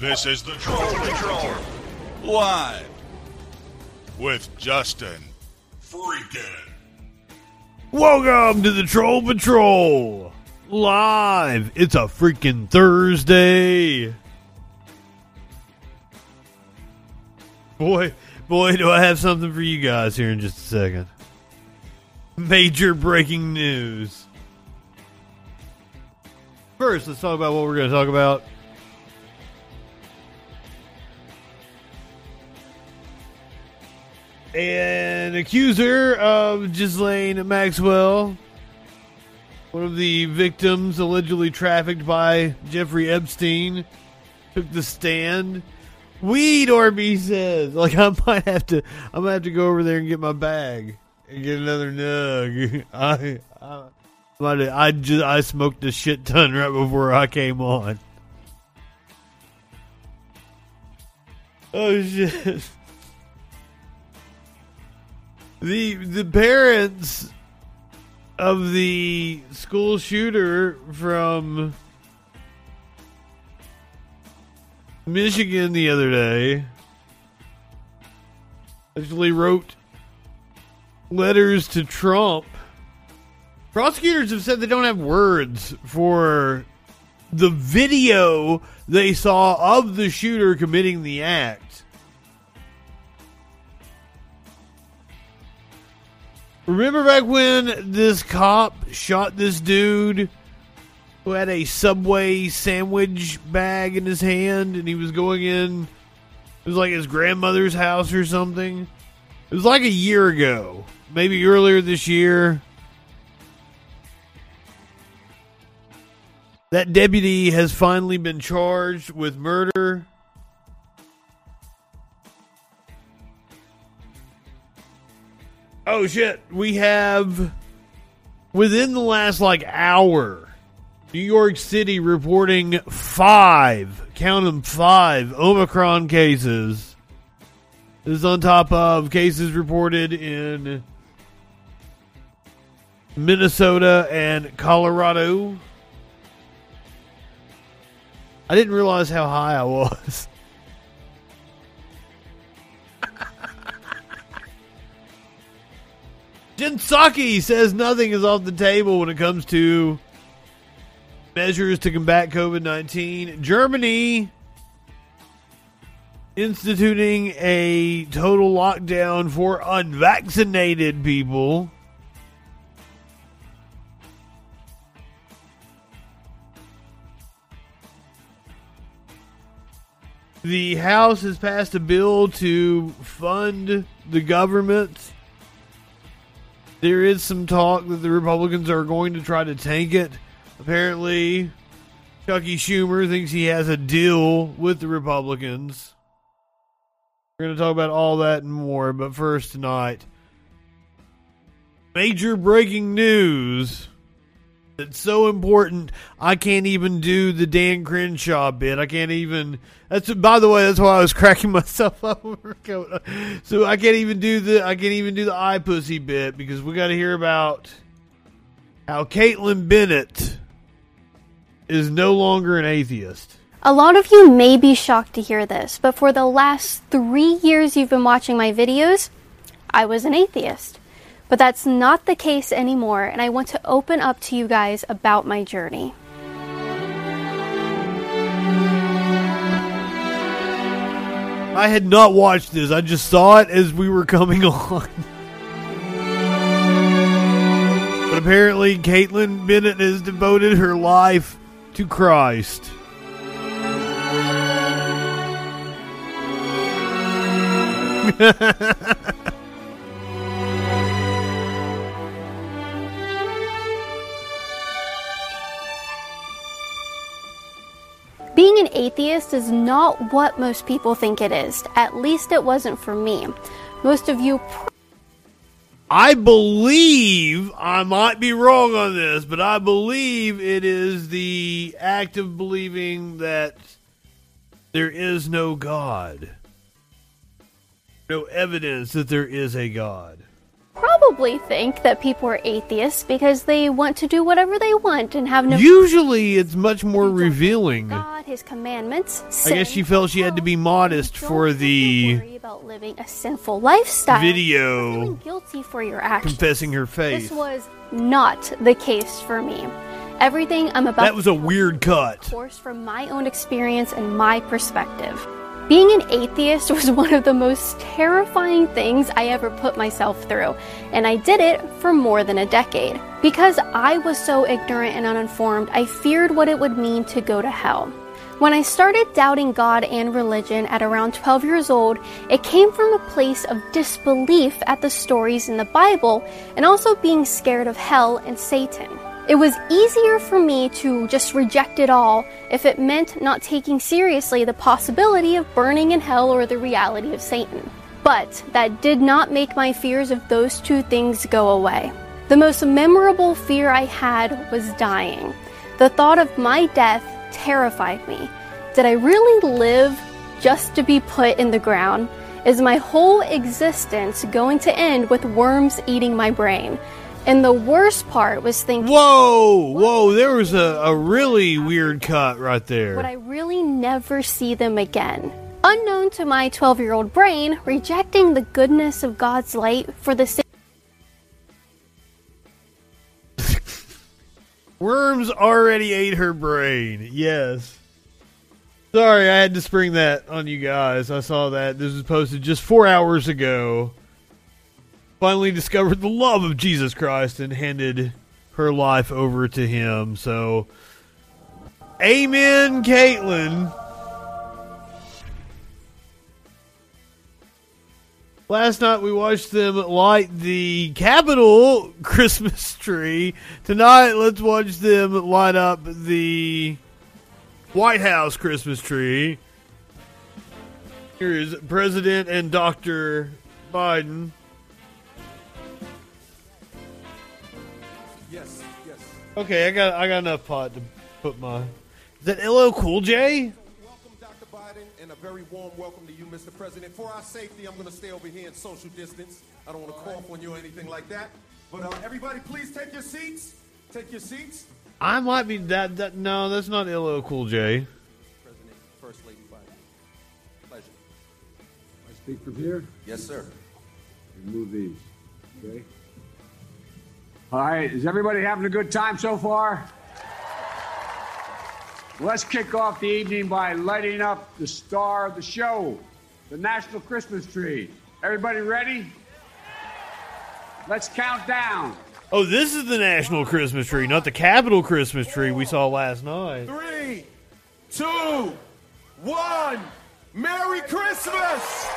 This is the Troll Patrol. Live. With Justin. Freaking. Welcome to the Troll Patrol. Live. It's a freaking Thursday. Boy, boy, do I have something for you guys here in just a second. Major breaking news. First, let's talk about what we're going to talk about. An accuser of Ghislaine Maxwell, one of the victims allegedly trafficked by Jeffrey Epstein, took the stand. Weed, Orby says. Like I might have to, I might have to go over there and get my bag and get another nug. I, I, have- I just, I smoked a shit ton right before I came on. Oh shit. The the parents of the school shooter from Michigan the other day actually wrote letters to Trump. Prosecutors have said they don't have words for the video they saw of the shooter committing the act. Remember back when this cop shot this dude who had a Subway sandwich bag in his hand and he was going in, it was like his grandmother's house or something? It was like a year ago, maybe earlier this year. That deputy has finally been charged with murder. Oh shit, we have within the last like hour New York City reporting five, count them five Omicron cases. This is on top of cases reported in Minnesota and Colorado. I didn't realize how high I was. Jen Psaki says nothing is off the table when it comes to measures to combat COVID 19. Germany instituting a total lockdown for unvaccinated people. The House has passed a bill to fund the government. There is some talk that the Republicans are going to try to tank it. Apparently, Chucky Schumer thinks he has a deal with the Republicans. We're going to talk about all that and more, but first tonight, major breaking news. It's so important. I can't even do the Dan Crenshaw bit. I can't even. That's by the way. That's why I was cracking myself up. So I can't even do the. I can't even do the eye pussy bit because we got to hear about how Kaitlin Bennett is no longer an atheist. A lot of you may be shocked to hear this, but for the last three years you've been watching my videos, I was an atheist. But that's not the case anymore, and I want to open up to you guys about my journey. I had not watched this. I just saw it as we were coming on. but apparently, Kaitlin Bennett has devoted her life to Christ. atheist is not what most people think it is. At least it wasn't for me. Most of you I believe, I might be wrong on this, but I believe it is the act of believing that there is no God. No evidence that there is a God. Probably think that people are atheists because they want to do whatever they want and have no Usually it's much more revealing. God His commandments. I guess she felt she had to be modest for the worry about living a sinful lifestyle. video Feeling guilty for your actions. confessing her face This was not the case for me. Everything I'm about That was a weird cut. Of course from my own experience and my perspective. Being an atheist was one of the most terrifying things I ever put myself through, and I did it for more than a decade. Because I was so ignorant and uninformed, I feared what it would mean to go to hell. When I started doubting God and religion at around 12 years old, it came from a place of disbelief at the stories in the Bible and also being scared of hell and Satan. It was easier for me to just reject it all if it meant not taking seriously the possibility of burning in hell or the reality of Satan. But that did not make my fears of those two things go away. The most memorable fear I had was dying. The thought of my death terrified me. Did I really live just to be put in the ground? Is my whole existence going to end with worms eating my brain? And the worst part was thinking, Whoa, whoa, there was a, a really weird cut right there. would I really never see them again? Unknown to my 12 year old brain, rejecting the goodness of God's light for the sake Worms already ate her brain. Yes. Sorry, I had to spring that on you guys. I saw that. This was posted just four hours ago. Finally discovered the love of Jesus Christ and handed her life over to him. So, amen, Kaitlin. Last night we watched them light the Capitol Christmas tree. Tonight, let's watch them light up the White House Christmas tree. Here is President and Dr. Biden. Okay, I got I got enough pot to put my. Is that LL Cool J? Welcome, Dr. Biden, and a very warm welcome to you, Mr. President. For our safety, I'm going to stay over here in social distance. I don't want to cough on you or anything like that. But uh, everybody, please take your seats. Take your seats. I might be that. That no, that's not LL Cool J. President, First Lady Biden. Pleasure. I speak from here. Yes, sir. Remove these. Okay. All right. Is everybody having a good time so far? Let's kick off the evening by lighting up the star of the show, the National Christmas tree. Everybody ready? Let's count down. Oh, this is the National Christmas tree, not the Capitol Christmas tree we saw last night. Three, two, one. Merry Christmas!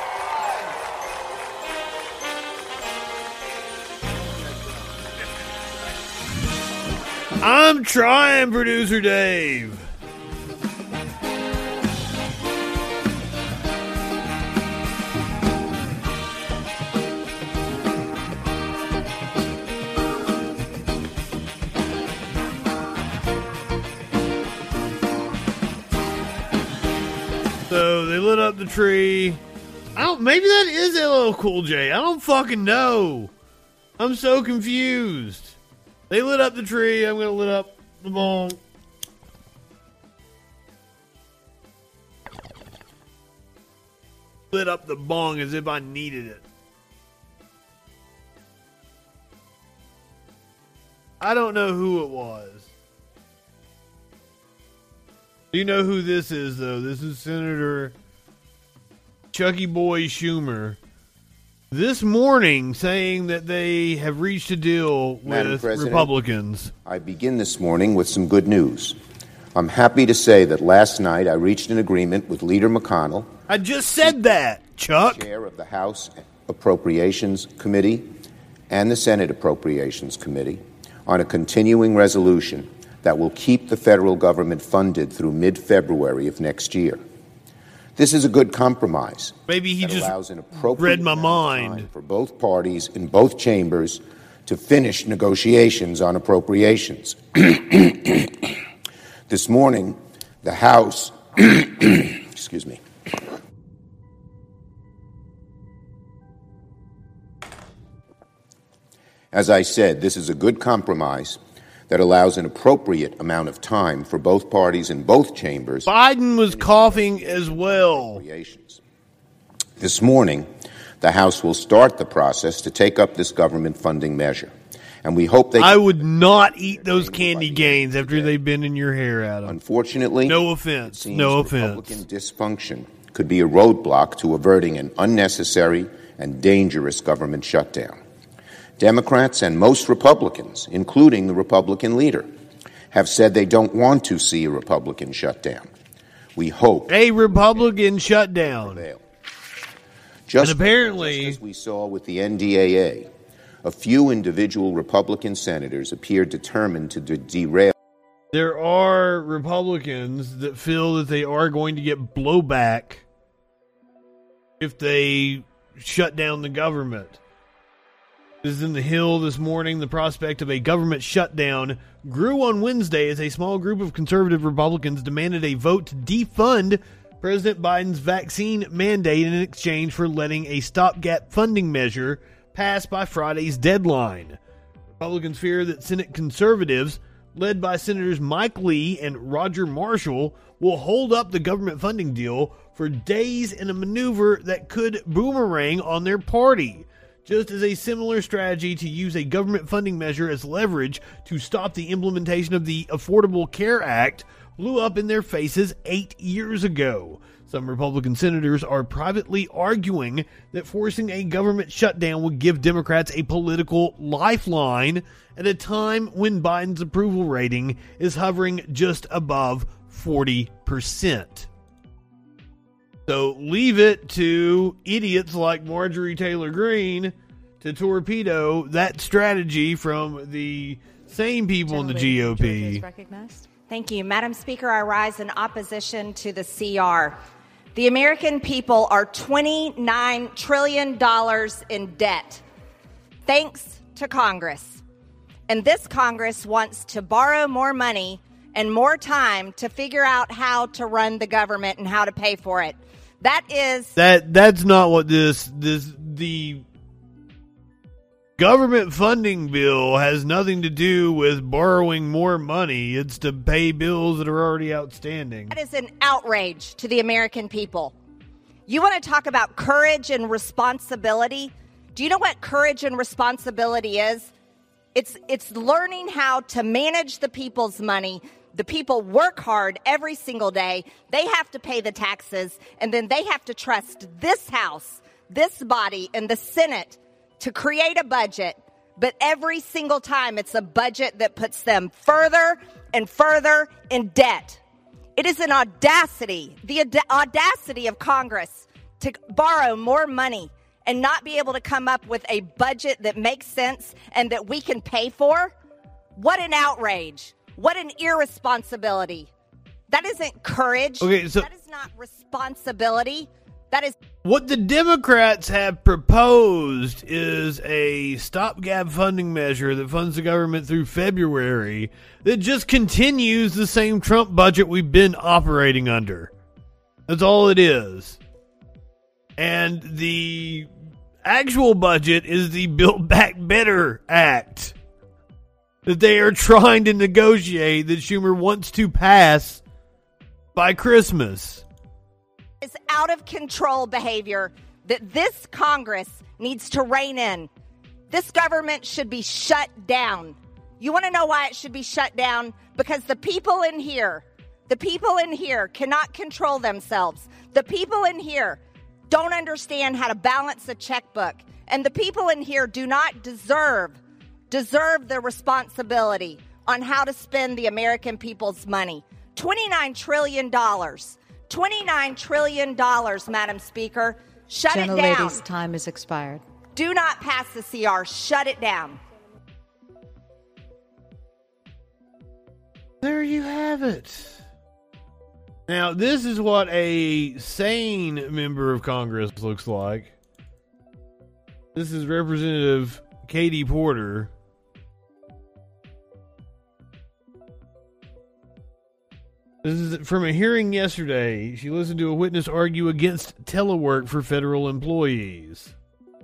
I'm trying, producer Dave. So they lit up the tree. I don't. Maybe that is LL Cool J. I don't fucking know. I'm so confused. They lit up the tree. I'm gonna lit up the bong. Lit up the bong as if I needed it. I don't know who it was. Do you know who this is, though? This is Senator Chucky Boy Schumer. This morning, saying that they have reached a deal with. Republicans. I begin this morning with some good news. I'm happy to say that last night I reached an agreement with Leader McConnell, I just said that, Chuck. chair of the House Appropriations Committee and the Senate Appropriations Committee, on a continuing resolution that will keep the federal government funded through mid February of next year. This is a good compromise Maybe he just allows an appropriate read my mind. for both parties in both chambers to finish negotiations on appropriations. this morning, the House, excuse me, As I said, this is a good compromise that allows an appropriate amount of time for both parties in both chambers. Biden was coughing as well. This morning, the House will start the process to take up this government funding measure. And we hope they. I would not eat those candy canes after they've been in your hair, Adam. Unfortunately, no offense. No offense. Republican dysfunction could be a roadblock to averting an unnecessary and dangerous government shutdown. Democrats and most Republicans, including the Republican leader, have said they don't want to see a Republican shutdown. We hope a Republican shutdown. Just, and apparently, just as we saw with the NDAA, a few individual Republican senators appear determined to de- derail. There are Republicans that feel that they are going to get blowback if they shut down the government. This is in the Hill this morning. The prospect of a government shutdown grew on Wednesday as a small group of conservative Republicans demanded a vote to defund President Biden's vaccine mandate in exchange for letting a stopgap funding measure pass by Friday's deadline. Republicans fear that Senate conservatives, led by Senators Mike Lee and Roger Marshall, will hold up the government funding deal for days in a maneuver that could boomerang on their party just as a similar strategy to use a government funding measure as leverage to stop the implementation of the Affordable Care Act blew up in their faces eight years ago. Some Republican senators are privately arguing that forcing a government shutdown would give Democrats a political lifeline at a time when Biden's approval rating is hovering just above 40%. So leave it to idiots like Marjorie Taylor Greene to torpedo that strategy from the same people in the GOP. Thank you. Madam Speaker, I rise in opposition to the CR. The American people are $29 trillion in debt, thanks to Congress. And this Congress wants to borrow more money and more time to figure out how to run the government and how to pay for it. That is that that's not what this this the government funding bill has nothing to do with borrowing more money. It's to pay bills that are already outstanding. That is an outrage to the American people. You want to talk about courage and responsibility? Do you know what courage and responsibility is? It's it's learning how to manage the people's money the people work hard every single day. They have to pay the taxes, and then they have to trust this House, this body, and the Senate to create a budget. But every single time, it's a budget that puts them further and further in debt. It is an audacity, the ad- audacity of Congress to borrow more money and not be able to come up with a budget that makes sense and that we can pay for. What an outrage. What an irresponsibility. That isn't courage. Okay, so that is not responsibility. That is what the Democrats have proposed is a stopgap funding measure that funds the government through February that just continues the same Trump budget we've been operating under. That's all it is. And the actual budget is the Build Back Better Act that they are trying to negotiate that Schumer wants to pass by Christmas. It's out of control behavior that this Congress needs to rein in. This government should be shut down. You want to know why it should be shut down? Because the people in here, the people in here cannot control themselves. The people in here don't understand how to balance a checkbook. And the people in here do not deserve deserve the responsibility on how to spend the American people's money. $29 trillion. $29 trillion, Madam Speaker. Shut Gentle it down. Lady's time has expired. Do not pass the CR. Shut it down. There you have it. Now, this is what a sane member of Congress looks like. This is Representative Katie Porter. This is from a hearing yesterday. She listened to a witness argue against telework for federal employees.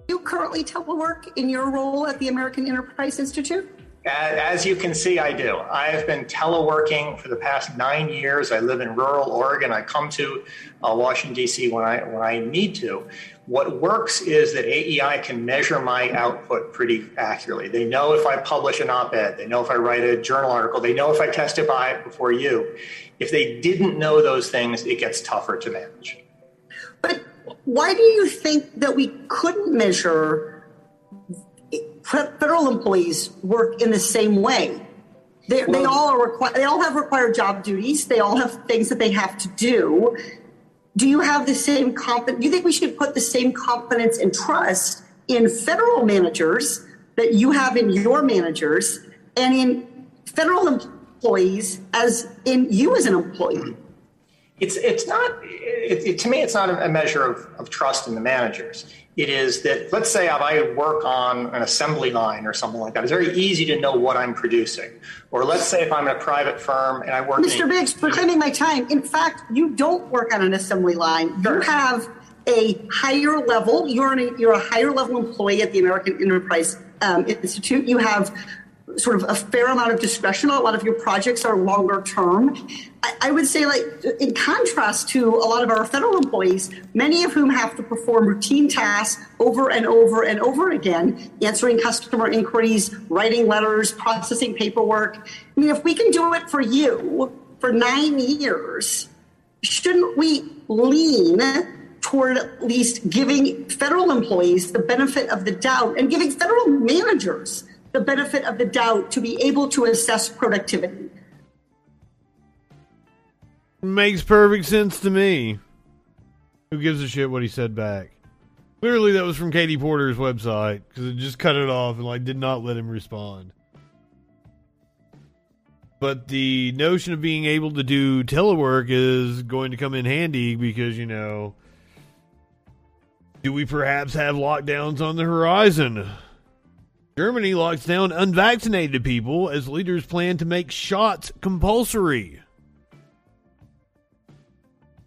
You currently telework in your role at the American Enterprise Institute? As you can see, I do. I have been teleworking for the past nine years. I live in rural Oregon. I come to uh, Washington D.C. when I when I need to. What works is that AEI can measure my output pretty accurately. They know if I publish an op-ed. They know if I write a journal article. They know if I testify before you. If they didn't know those things, it gets tougher to manage. But why do you think that we couldn't measure? federal employees work in the same way. They, well, they all are required. They all have required job duties. They all have things that they have to do. Do you have the same confidence? Do you think we should put the same confidence and trust in federal managers that you have in your managers and in federal employees as in you as an employee? It's it's not. It, it, to me, it's not a measure of, of trust in the managers it is that let's say I work on an assembly line or something like that. It's very easy to know what I'm producing. Or let's say if I'm in a private firm and I work. Mr. Biggs, reclaiming my time. In fact, you don't work on an assembly line. You have a higher level. You're an, you're a higher level employee at the American Enterprise um, Institute. You have sort of a fair amount of discretion. A lot of your projects are longer term. I, I, would say, like, in contrast to a lot of our federal employees, many of whom have to perform routine tasks over and over and over again, answering customer inquiries, writing letters, processing paperwork. I mean, if we can do it for you for nine years, shouldn't we lean toward at least giving federal employees the benefit of the doubt and giving federal managers the benefit of the doubt to be able to assess productivity. Makes perfect sense to me. Who gives a shit what he said back? Clearly, that was from Katie Porter's website because it just cut it off and like did not let him respond. But the notion of being able to do telework is going to come in handy because you know, do we perhaps have lockdowns on the horizon? Germany locks down unvaccinated people as leaders plan to make shots compulsory.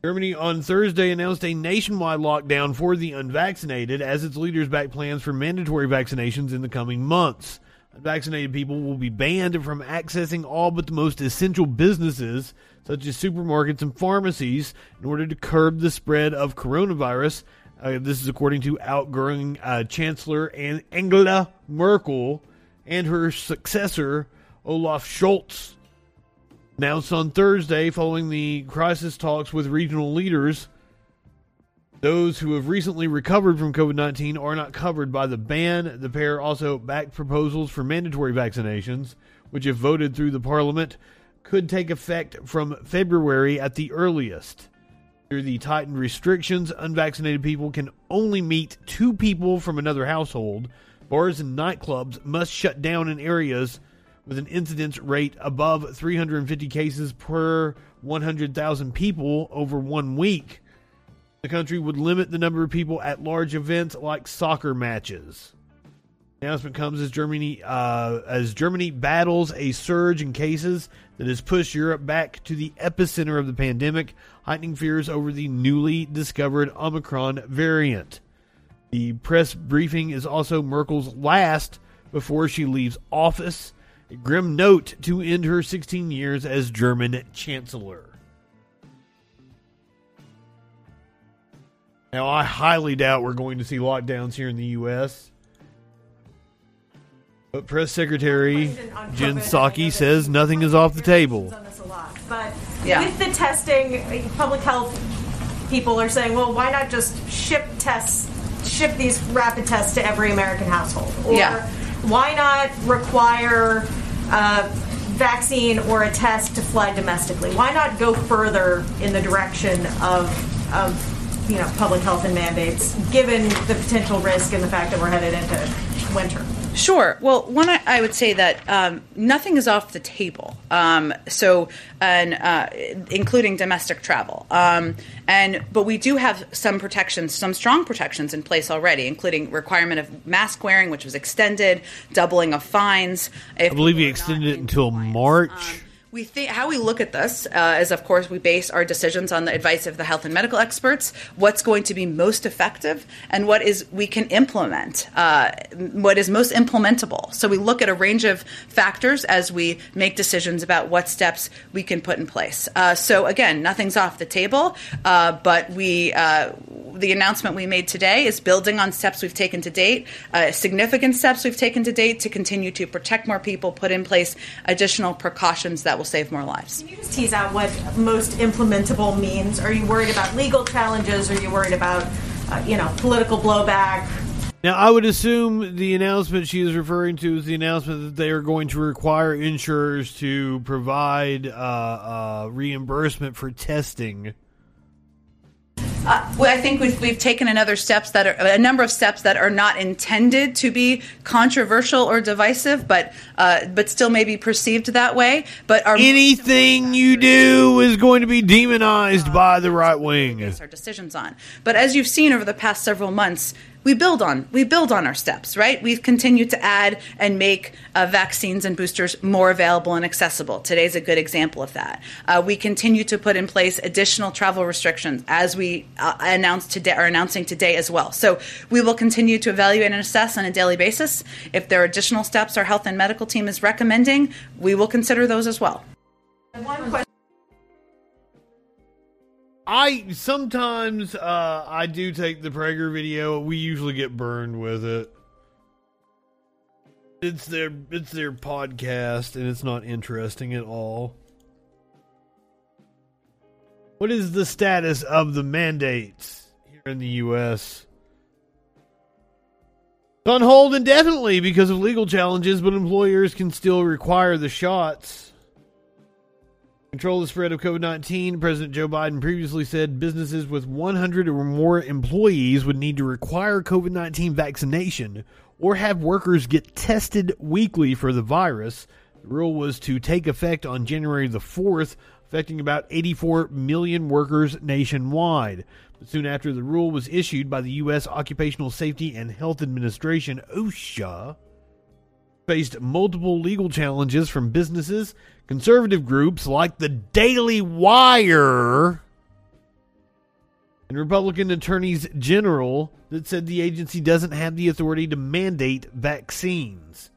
Germany on Thursday announced a nationwide lockdown for the unvaccinated as its leaders back plans for mandatory vaccinations in the coming months. Unvaccinated people will be banned from accessing all but the most essential businesses, such as supermarkets and pharmacies, in order to curb the spread of coronavirus uh, this is according to outgoing uh, Chancellor Angela Merkel and her successor, Olaf Scholz. Announced on Thursday following the crisis talks with regional leaders, those who have recently recovered from COVID 19 are not covered by the ban. The pair also backed proposals for mandatory vaccinations, which, if voted through the parliament, could take effect from February at the earliest. Through the tightened restrictions, unvaccinated people can only meet two people from another household. Bars and nightclubs must shut down in areas with an incidence rate above 350 cases per 100,000 people over one week. The country would limit the number of people at large events like soccer matches. Announcement comes as Germany uh, as Germany battles a surge in cases that has pushed Europe back to the epicenter of the pandemic, heightening fears over the newly discovered Omicron variant. The press briefing is also Merkel's last before she leaves office, a grim note to end her 16 years as German Chancellor. Now, I highly doubt we're going to see lockdowns here in the U.S. But Press Secretary Jen Psaki says nothing is off the table. But yeah. with the testing, public health people are saying, well, why not just ship tests, ship these rapid tests to every American household? Or yeah. why not require a vaccine or a test to fly domestically? Why not go further in the direction of, of you know, public health and mandates, given the potential risk and the fact that we're headed into winter? Sure. Well, one, I, I would say that um, nothing is off the table. Um, so, and uh, including domestic travel. Um, and but we do have some protections, some strong protections in place already, including requirement of mask wearing, which was extended, doubling of fines. I believe he extended it until March. We think how we look at this uh, is, of course, we base our decisions on the advice of the health and medical experts. What's going to be most effective, and what is we can implement, uh, what is most implementable. So we look at a range of factors as we make decisions about what steps we can put in place. Uh, so again, nothing's off the table, uh, but we uh, the announcement we made today is building on steps we've taken to date, uh, significant steps we've taken to date to continue to protect more people, put in place additional precautions that will save more lives. Can you just tease out what most implementable means? Are you worried about legal challenges? Are you worried about, uh, you know, political blowback? Now, I would assume the announcement she is referring to is the announcement that they are going to require insurers to provide uh, uh, reimbursement for testing uh, well, I think we've, we've taken another steps that are a number of steps that are not intended to be controversial or divisive, but uh, but still may be perceived that way. But anything you do is going to be demonized uh, by the right wing. Our decisions on, but as you've seen over the past several months, we build on we build on our steps right? We've continued to add and make uh, vaccines and boosters more available and accessible. Today's a good example of that. Uh, we continue to put in place additional travel restrictions as we uh, announced today are announcing today as well. So we will continue to evaluate and assess on a daily basis. If there are additional steps our health and medical team is recommending we will consider those as well. One question I sometimes uh, I do take the Prager video. We usually get burned with it. It's their it's their podcast and it's not interesting at all. What is the status of the mandates here in the US? It's on hold indefinitely because of legal challenges, but employers can still require the shots control the spread of COVID 19, President Joe Biden previously said businesses with 100 or more employees would need to require COVID 19 vaccination or have workers get tested weekly for the virus. The rule was to take effect on January the 4th, affecting about 84 million workers nationwide. But soon after the rule was issued by the U.S. Occupational Safety and Health Administration, OSHA, faced multiple legal challenges from businesses conservative groups like the Daily Wire and Republican attorneys general that said the agency doesn't have the authority to mandate vaccines.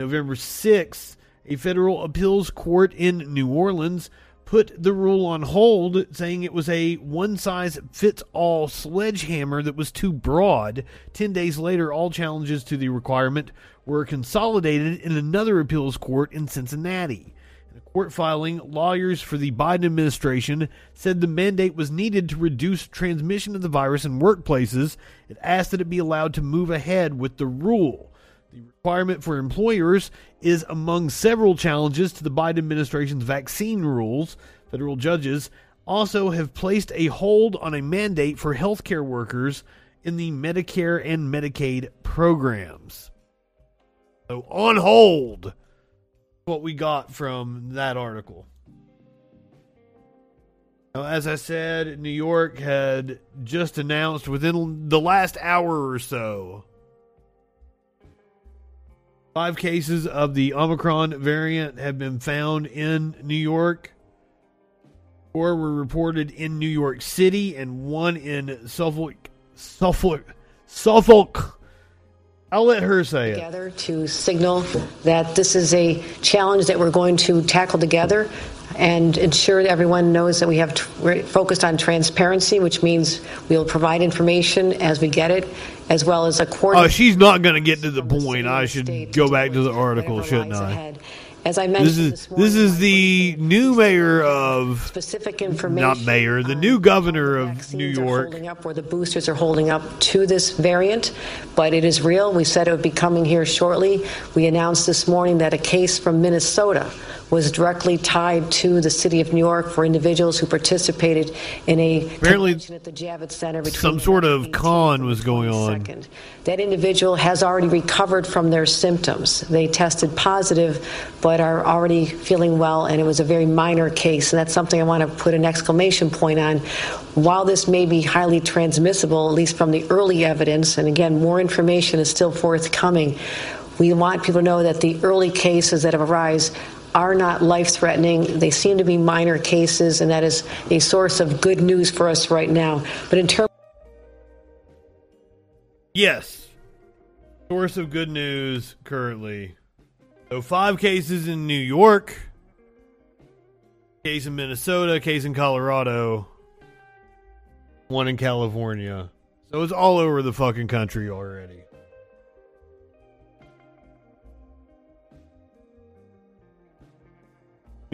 November 6th, a federal appeals court in New Orleans put the rule on hold, saying it was a one size fits all sledgehammer that was too broad. Ten days later, all challenges to the requirement were consolidated in another appeals court in Cincinnati In a court filing, lawyers for the Biden administration said the mandate was needed to reduce transmission of the virus in workplaces. It asked that it be allowed to move ahead with the rule. The requirement for employers is among several challenges to the Biden administration's vaccine rules. Federal judges also have placed a hold on a mandate for healthcare workers in the Medicare and Medicaid programs. So, on hold what we got from that article. Now, as I said, New York had just announced within the last hour or so five cases of the Omicron variant have been found in New York. Four were reported in New York City and one in Suffolk, Suffolk, Suffolk, I'll let her say it. Together to signal that this is a challenge that we're going to tackle together and ensure that everyone knows that we have t- focused on transparency, which means we'll provide information as we get it, as well as a coordinated. Oh, she's not going to get to the point. I should go back to the article, shouldn't I? Ahead. As I mentioned, this is this, morning, this is the new mayor of specific information. Not mayor, the new governor of New York. holding up where the boosters are holding up to this variant, but it is real. We said it would be coming here shortly. We announced this morning that a case from Minnesota was directly tied to the city of New York for individuals who participated in a Apparently, at the Javits Center. Some sort of con was going on. That individual has already recovered from their symptoms. They tested positive, but are already feeling well, and it was a very minor case. And that's something I want to put an exclamation point on. While this may be highly transmissible, at least from the early evidence, and again, more information is still forthcoming, we want people to know that the early cases that have arisen are not life threatening. They seem to be minor cases, and that is a source of good news for us right now. But in terms Yes. Source of good news currently. So five cases in New York, case in Minnesota, case in Colorado, one in California. So it's all over the fucking country already.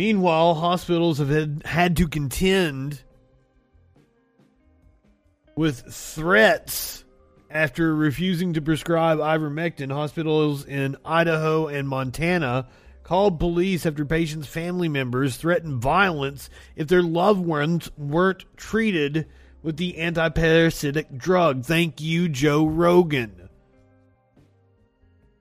Meanwhile, hospitals have had, had to contend with threats after refusing to prescribe ivermectin. Hospitals in Idaho and Montana called police after patients' family members threatened violence if their loved ones weren't treated with the antiparasitic drug. Thank you, Joe Rogan.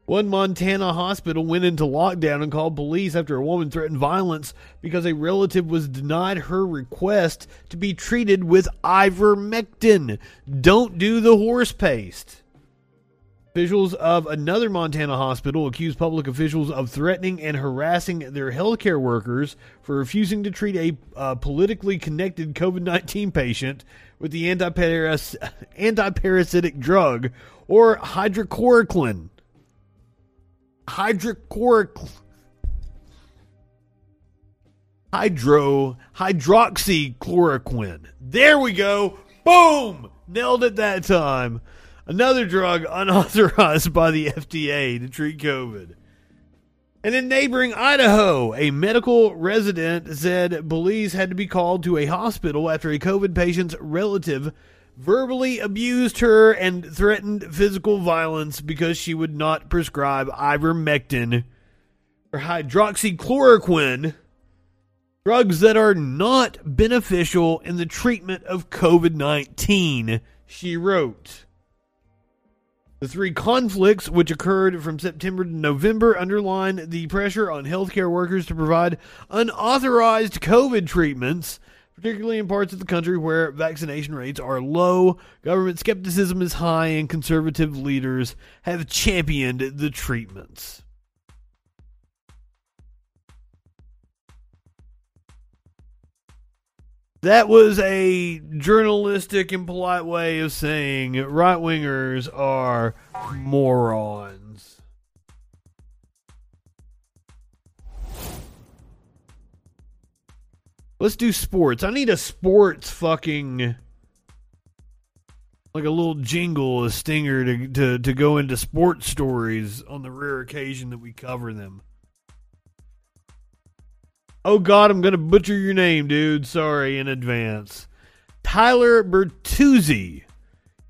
One Montana hospital went into lockdown and called police after a woman threatened violence because a relative was denied her request to be treated with ivermectin. Don't do the horse paste. Officials of another Montana hospital accused public officials of threatening and harassing their healthcare workers for refusing to treat a uh, politically connected COVID 19 patient with the antiparas- antiparasitic drug or hydrochloroquine hydrochloric hydro hydroxychloroquine. There we go. Boom! Nailed it that time. Another drug unauthorized by the FDA to treat COVID. And in neighboring Idaho, a medical resident said police had to be called to a hospital after a COVID patient's relative verbally abused her and threatened physical violence because she would not prescribe ivermectin or hydroxychloroquine, drugs that are not beneficial in the treatment of COVID 19, she wrote. The three conflicts, which occurred from September to November, underline the pressure on healthcare workers to provide unauthorized COVID treatments particularly in parts of the country where vaccination rates are low, government skepticism is high, and conservative leaders have championed the treatments. That was a journalistic and polite way of saying right wingers are morons. Let's do sports. I need a sports fucking like a little jingle, a stinger to to to go into sports stories on the rare occasion that we cover them. Oh God, I'm gonna butcher your name, dude. Sorry in advance. Tyler Bertuzzi.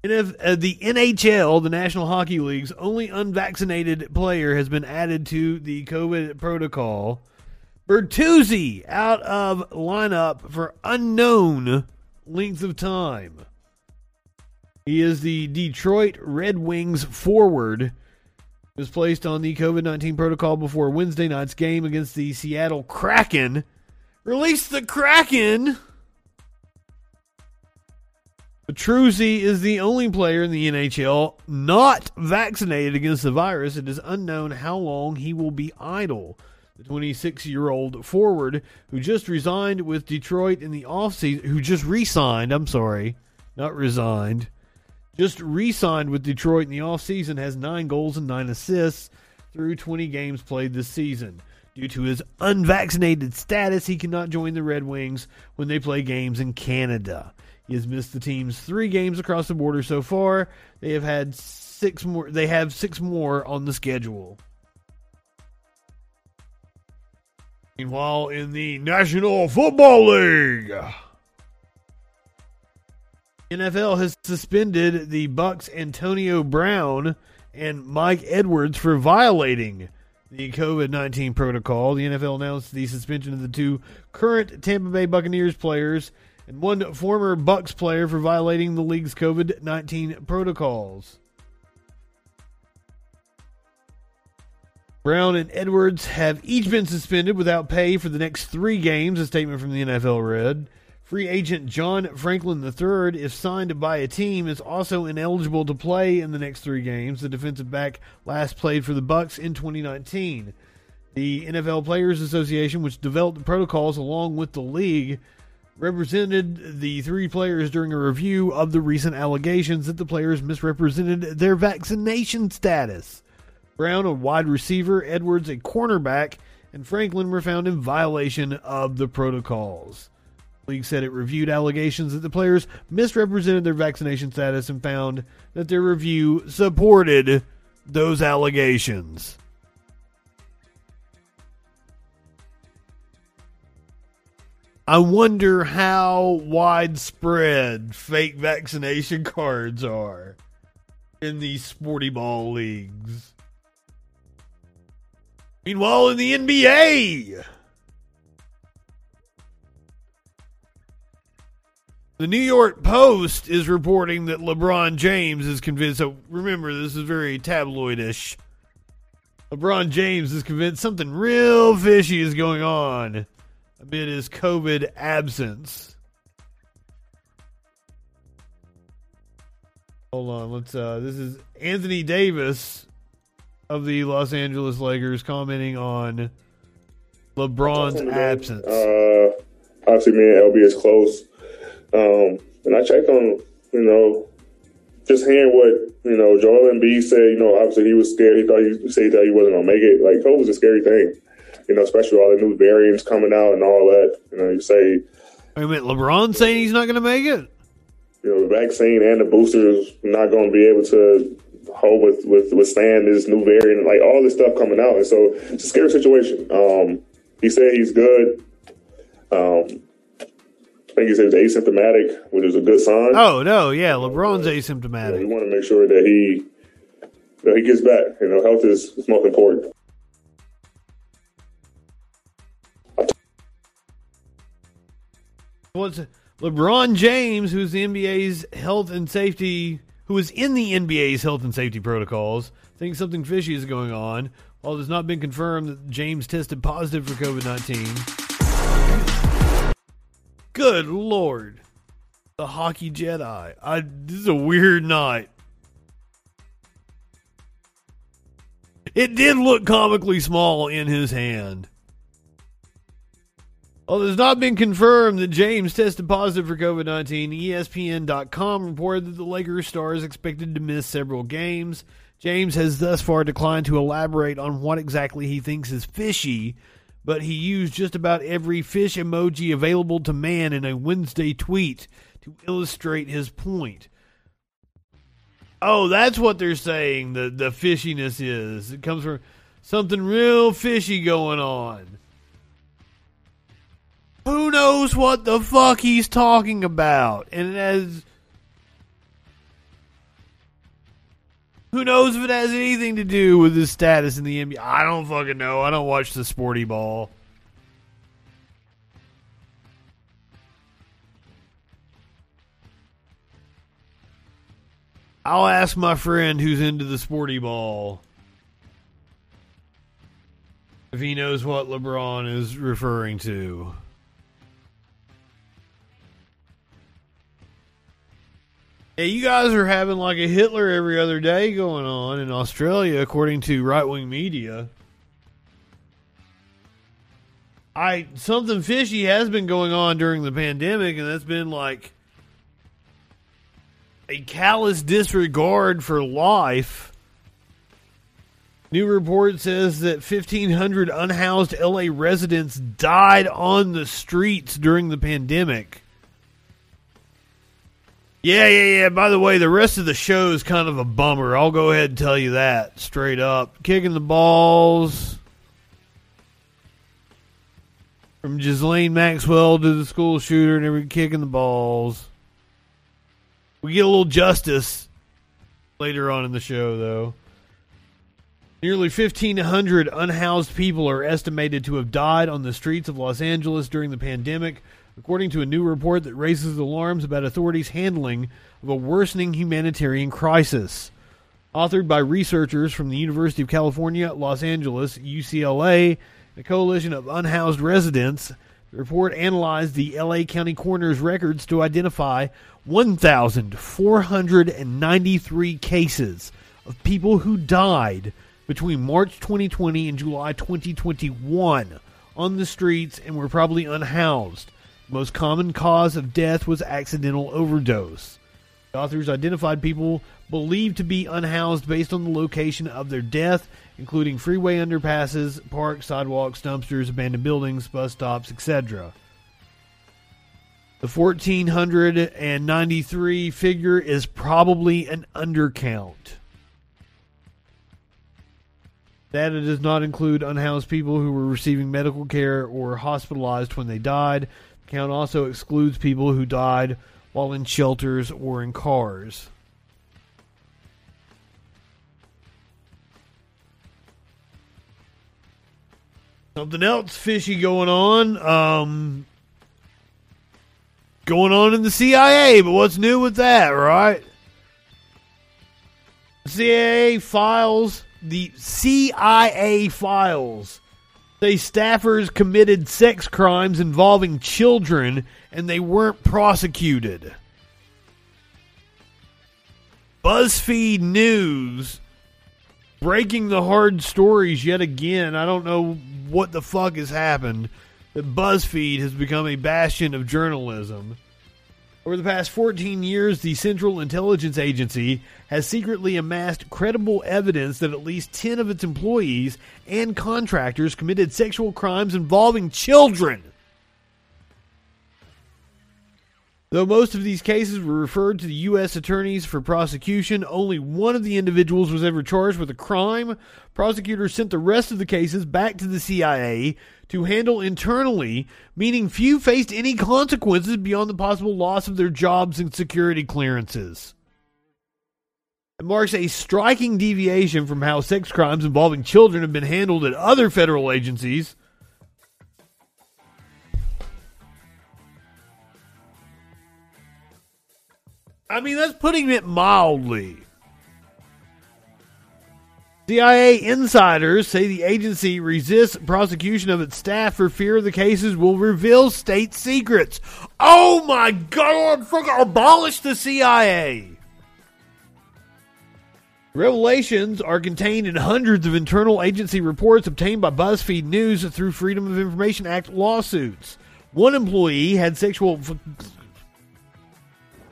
if, uh, the NHL, the National Hockey League's only unvaccinated player, has been added to the COVID protocol. Bertuzzi out of lineup for unknown length of time. He is the Detroit Red Wings forward. Was placed on the COVID 19 protocol before Wednesday night's game against the Seattle Kraken. Release the Kraken! Bertuzzi is the only player in the NHL not vaccinated against the virus. It is unknown how long he will be idle the 26 year old forward who just resigned with Detroit in the offseason, who just re signed, I'm sorry, not resigned, just re signed with Detroit in the offseason, has nine goals and nine assists through 20 games played this season. Due to his unvaccinated status, he cannot join the Red Wings when they play games in Canada. He has missed the team's three games across the border so far. They have had six more. They have six more on the schedule. Meanwhile, in the National Football League, NFL has suspended the Bucs Antonio Brown and Mike Edwards for violating the COVID 19 protocol. The NFL announced the suspension of the two current Tampa Bay Buccaneers players and one former Bucs player for violating the league's COVID 19 protocols. Brown and Edwards have each been suspended without pay for the next three games, a statement from the NFL read. Free agent John Franklin III, if signed by a team, is also ineligible to play in the next three games. The defensive back last played for the Bucs in 2019. The NFL Players Association, which developed the protocols along with the league, represented the three players during a review of the recent allegations that the players misrepresented their vaccination status. Brown, a wide receiver, Edwards, a cornerback, and Franklin were found in violation of the protocols. The league said it reviewed allegations that the players misrepresented their vaccination status and found that their review supported those allegations. I wonder how widespread fake vaccination cards are in these sporty ball leagues. Meanwhile, in the NBA, the New York Post is reporting that LeBron James is convinced. So remember, this is very tabloidish. LeBron James is convinced something real fishy is going on amid his COVID absence. Hold on, let's. uh This is Anthony Davis of the Los Angeles Lakers commenting on LeBron's absence. Uh, obviously, me and LB is close, um, and I checked on you know just hearing what you know Joel Embiid said. You know, obviously he was scared. He thought he said he thought he wasn't gonna make it. Like COVID was a scary thing. You know, especially with all the new variants coming out and all that. You know, you say. I mean, LeBron saying he's not going to make it? You know, the vaccine and the boosters not going to be able to hold with, with withstand this new variant, like all this stuff coming out. And so it's a scary situation. Um, he said he's good. Um, I think he said he's asymptomatic, which is a good sign. Oh no, yeah, LeBron's asymptomatic. we want to make sure that he that he gets back. You know, health is, is most important. What's LeBron James, who's the NBA's health and safety, who is in the NBA's health and safety protocols, thinks something fishy is going on. While it has not been confirmed that James tested positive for COVID 19. Good lord. The hockey Jedi. I, this is a weird night. It did look comically small in his hand. Well, it has not been confirmed that James tested positive for COVID 19. ESPN.com reported that the Lakers star is expected to miss several games. James has thus far declined to elaborate on what exactly he thinks is fishy, but he used just about every fish emoji available to man in a Wednesday tweet to illustrate his point. Oh, that's what they're saying the, the fishiness is. It comes from something real fishy going on. Who knows what the fuck he's talking about? And as. Who knows if it has anything to do with his status in the NBA? I don't fucking know. I don't watch the sporty ball. I'll ask my friend who's into the sporty ball if he knows what LeBron is referring to. Yeah, you guys are having like a Hitler every other day going on in Australia, according to right wing media. I something fishy has been going on during the pandemic, and that's been like a callous disregard for life. New report says that 1,500 unhoused LA residents died on the streets during the pandemic. Yeah, yeah, yeah. By the way, the rest of the show is kind of a bummer. I'll go ahead and tell you that straight up. Kicking the balls from Ghislaine Maxwell to the school shooter and every kicking the balls. We get a little justice later on in the show, though. Nearly 1,500 unhoused people are estimated to have died on the streets of Los Angeles during the pandemic, according to a new report that raises alarms about authorities' handling of a worsening humanitarian crisis. Authored by researchers from the University of California, Los Angeles, UCLA, a coalition of unhoused residents, the report analyzed the LA County Coroner's records to identify 1,493 cases of people who died between March 2020 and July 2021 on the streets and were probably unhoused. Most common cause of death was accidental overdose. The authors identified people believed to be unhoused based on the location of their death, including freeway underpasses, parks, sidewalks, dumpsters, abandoned buildings, bus stops, etc. The 1493 figure is probably an undercount. Data does not include unhoused people who were receiving medical care or hospitalized when they died. Count also excludes people who died while in shelters or in cars. Something else fishy going on. Um, going on in the CIA, but what's new with that, right? CIA files, the CIA files say staffers committed sex crimes involving children and they weren't prosecuted. BuzzFeed News breaking the hard stories yet again. I don't know what the fuck has happened. That BuzzFeed has become a bastion of journalism. Over the past 14 years, the Central Intelligence Agency has secretly amassed credible evidence that at least 10 of its employees and contractors committed sexual crimes involving children. Though most of these cases were referred to the U.S. attorneys for prosecution, only one of the individuals was ever charged with a crime. Prosecutors sent the rest of the cases back to the CIA to handle internally, meaning few faced any consequences beyond the possible loss of their jobs and security clearances. It marks a striking deviation from how sex crimes involving children have been handled at other federal agencies. I mean, that's putting it mildly. CIA insiders say the agency resists prosecution of its staff for fear the cases will reveal state secrets. Oh my god, fucking abolish the CIA! Revelations are contained in hundreds of internal agency reports obtained by BuzzFeed News through Freedom of Information Act lawsuits. One employee had sexual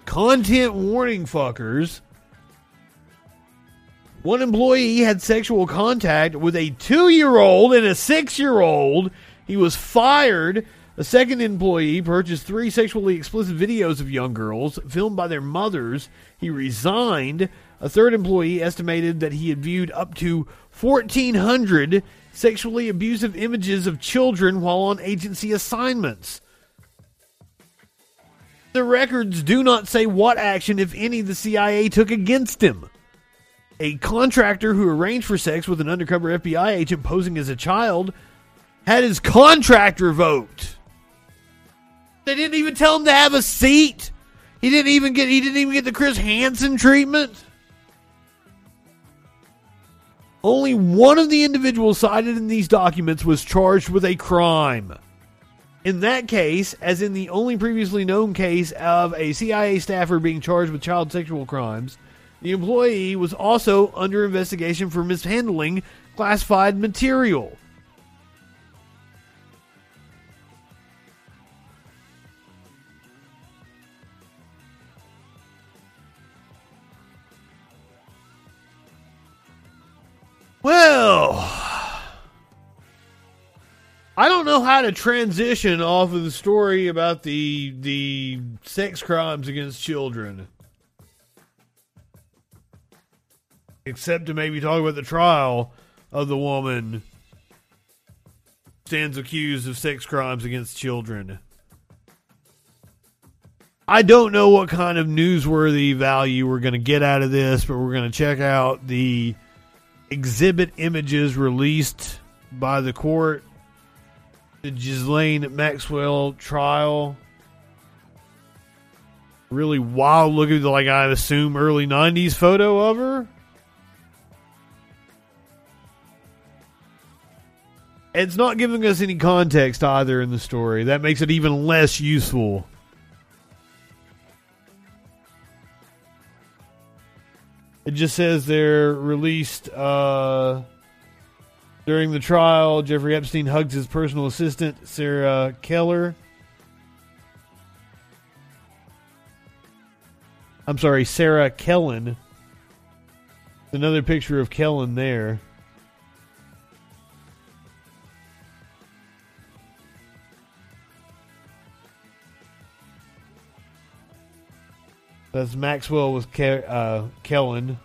content warning fuckers. One employee had sexual contact with a two year old and a six year old. He was fired. A second employee purchased three sexually explicit videos of young girls filmed by their mothers. He resigned. A third employee estimated that he had viewed up to 1,400 sexually abusive images of children while on agency assignments. The records do not say what action, if any, the CIA took against him. A contractor who arranged for sex with an undercover FBI agent posing as a child had his contract revoked. They didn't even tell him to have a seat. He didn't even get he didn't even get the Chris Hansen treatment. Only one of the individuals cited in these documents was charged with a crime. In that case, as in the only previously known case of a CIA staffer being charged with child sexual crimes, the employee was also under investigation for mishandling classified material. Well, I don't know how to transition off of the story about the the sex crimes against children. Except to maybe talk about the trial of the woman stands accused of sex crimes against children. I don't know what kind of newsworthy value we're going to get out of this, but we're going to check out the exhibit images released by the court. The Ghislaine Maxwell trial. Really wild looking, like I'd assume early 90s photo of her. It's not giving us any context either in the story. That makes it even less useful. It just says they're released uh, During the trial, Jeffrey Epstein hugs his personal assistant, Sarah Keller. I'm sorry, Sarah Kellen. Another picture of Kellen there. That's Maxwell with Ke- uh, Kellen.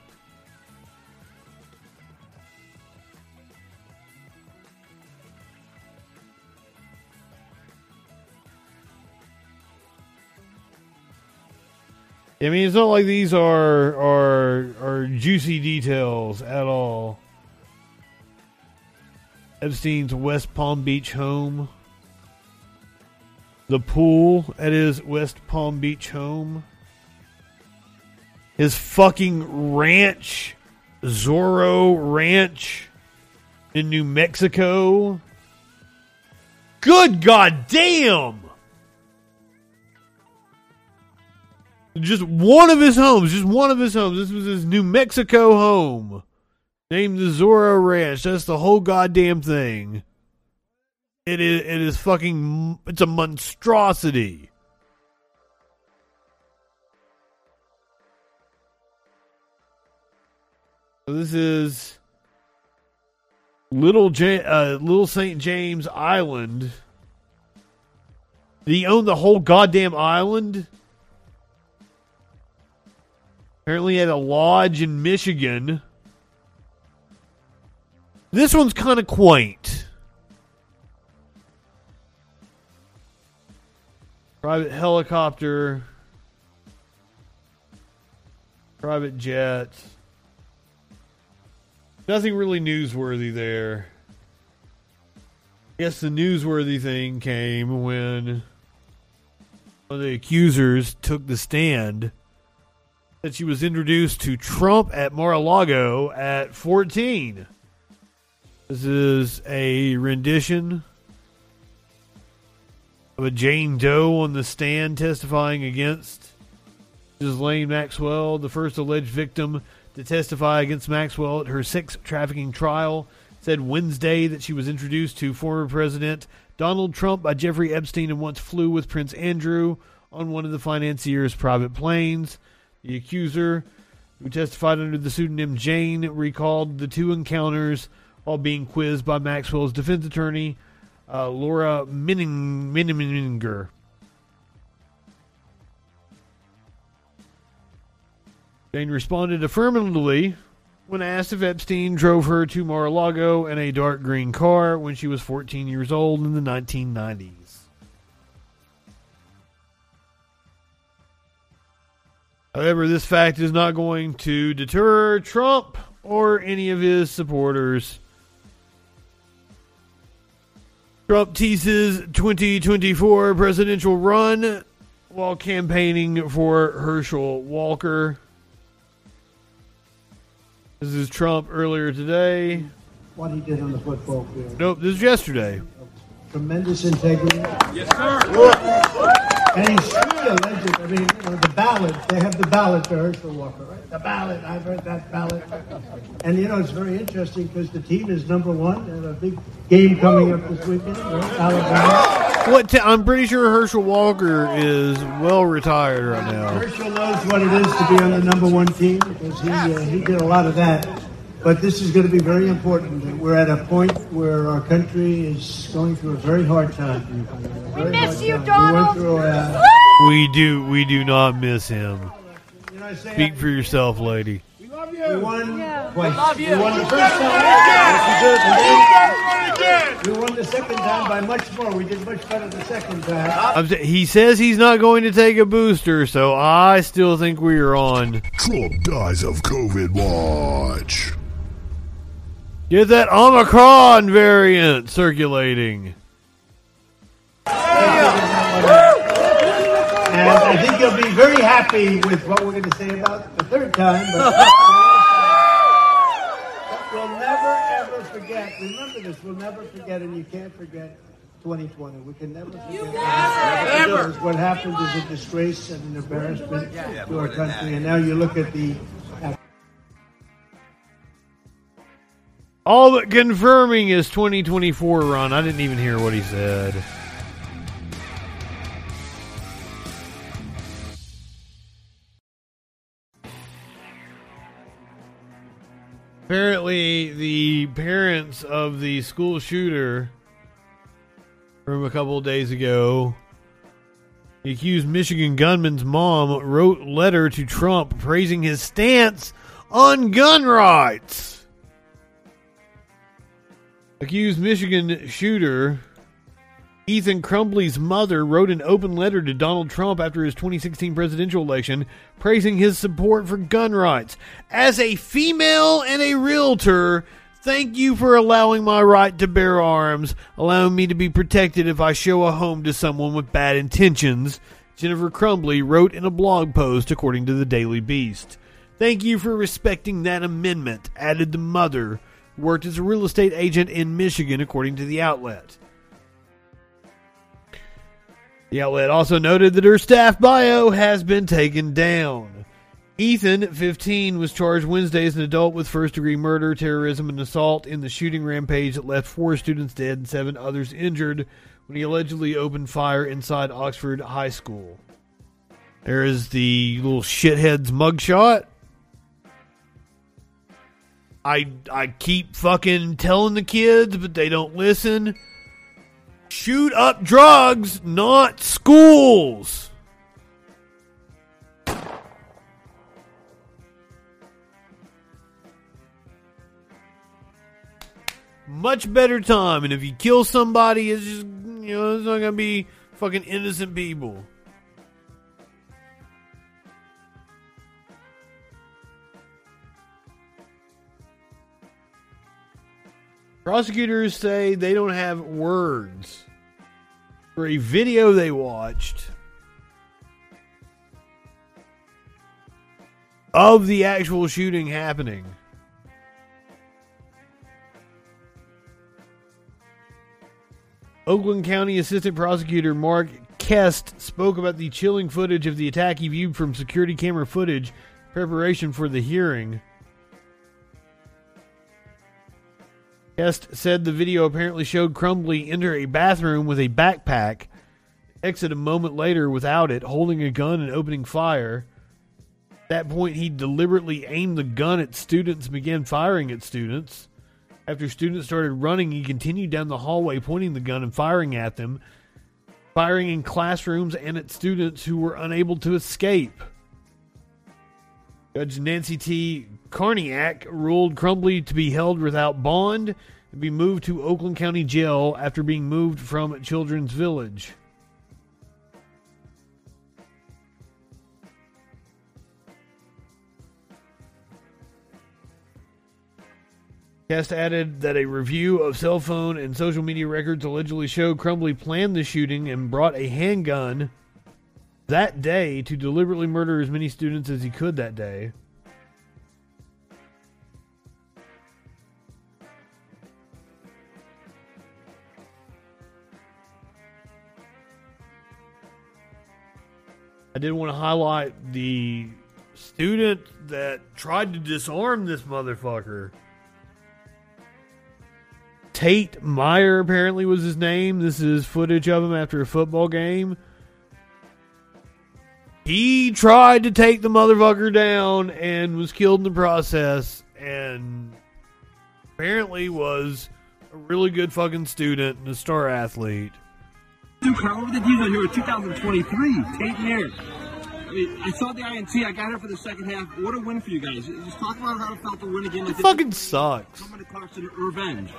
I mean, it's not like these are are are juicy details at all. Epstein's West Palm Beach home, the pool at his West Palm Beach home, his fucking ranch, Zorro Ranch in New Mexico. Good goddamn! Just one of his homes, just one of his homes. This was his New Mexico home, named the Zorro Ranch. That's the whole goddamn thing. It is. It is fucking. It's a monstrosity. This is Little J- uh, Little St. James Island. He owned the whole goddamn island? Apparently, at a lodge in Michigan. This one's kind of quaint. Private helicopter. Private jet. Nothing really newsworthy there. I guess the newsworthy thing came when the accusers took the stand that she was introduced to Trump at Mar-a-Lago at 14. This is a rendition of a Jane Doe on the stand testifying against Ghislaine Maxwell, the first alleged victim to testify against Maxwell at her sex trafficking trial, said Wednesday that she was introduced to former President Donald Trump by Jeffrey Epstein and once flew with Prince Andrew on one of the financier's private planes. The accuser, who testified under the pseudonym Jane, recalled the two encounters while being quizzed by Maxwell's defense attorney, uh, Laura Minning- Menninger. Jane responded affirmatively when asked if Epstein drove her to Mar a Lago in a dark green car when she was 14 years old in the 1990s. However, this fact is not going to deter Trump or any of his supporters. Trump teases 2024 presidential run while campaigning for Herschel Walker. This is Trump earlier today. What he did on the football field. Nope, this is yesterday. Tremendous integrity. Yes, sir. And he's truly a legend. I mean, you know, the ballad, they have the ballad for Herschel Walker, right? The ballad, I've heard that ballad. And, you know, it's very interesting because the team is number one. They have a big game coming up this weekend, right? Alabama. What? T- I'm pretty sure Herschel Walker is well retired right now. Herschel knows what it is to be on the number one team because he, uh, he did a lot of that. But this is going to be very important. We're at a point where our country is going through a very hard time. We miss you, We went Donald. through a, We do. We do not miss him. Speak for yourself, lady. We won twice. love you. We won the first guys time. won again. Yes, we did. We won the second time by much more. We did much better the second time. He says he's not going to take a booster, so I still think we are on. Trump dies of COVID watch. Get that Omicron variant circulating. And I think you'll be very happy with what we're going to say about the third time. But we'll never, ever forget. Remember this. We'll never forget, and you can't forget 2020. We can never forget. Never. What happened is a disgrace and an embarrassment to our country. And now you look at the All but confirming his 2024 run. I didn't even hear what he said. Apparently, the parents of the school shooter from a couple days ago, the accused Michigan gunman's mom wrote letter to Trump praising his stance on gun rights. Accused Michigan shooter Ethan Crumbley's mother wrote an open letter to Donald Trump after his 2016 presidential election praising his support for gun rights. As a female and a realtor, thank you for allowing my right to bear arms, allowing me to be protected if I show a home to someone with bad intentions, Jennifer Crumbley wrote in a blog post according to the Daily Beast. Thank you for respecting that amendment, added the mother, worked as a real estate agent in Michigan, according to the outlet. The outlet also noted that her staff bio has been taken down. Ethan, 15, was charged Wednesday as an adult with first degree murder, terrorism, and assault in the shooting rampage that left four students dead and seven others injured when he allegedly opened fire inside Oxford High School. There is the little shithead's mugshot. I I keep fucking telling the kids, but they don't listen. Shoot up drugs, not schools. Much better time, and if you kill somebody, it's just you know it's not gonna be fucking innocent people. Prosecutors say they don't have words for a video they watched of the actual shooting happening. Oakland County Assistant Prosecutor Marc Keast spoke about the chilling footage of the attack he viewed from security camera footage preparation for the hearing. Keast said the video apparently showed Crumbley enter a bathroom with a backpack, exit a moment later without it, holding a gun and opening fire. At that point, he deliberately aimed the gun at students and began firing at students. After students started running, he continued down the hallway, pointing the gun and firing at them, firing in classrooms and at students who were unable to escape. Judge Nancy T. Carniak ruled Crumbley to be held without bond and be moved to Oakland County Jail after being moved from Children's Village. Keast added that a review of cell phone and social media records allegedly showed Crumbley planned the shooting and brought a handgun that day to deliberately murder as many students as he could that day. Did want to highlight the student that tried to disarm this motherfucker. Tate Myre apparently was his name. This is footage of him after a football game. He tried to take the motherfucker down and was killed in the process and apparently was a really good fucking student and a star athlete. Dude, can I over the Diesel here in 2023. Tate Myre. I mean, I saw the INT. I got here for the second half. What a win for you guys. Just talk about how it felt to win again. It fucking sucks. Coming to Clarkston revenge.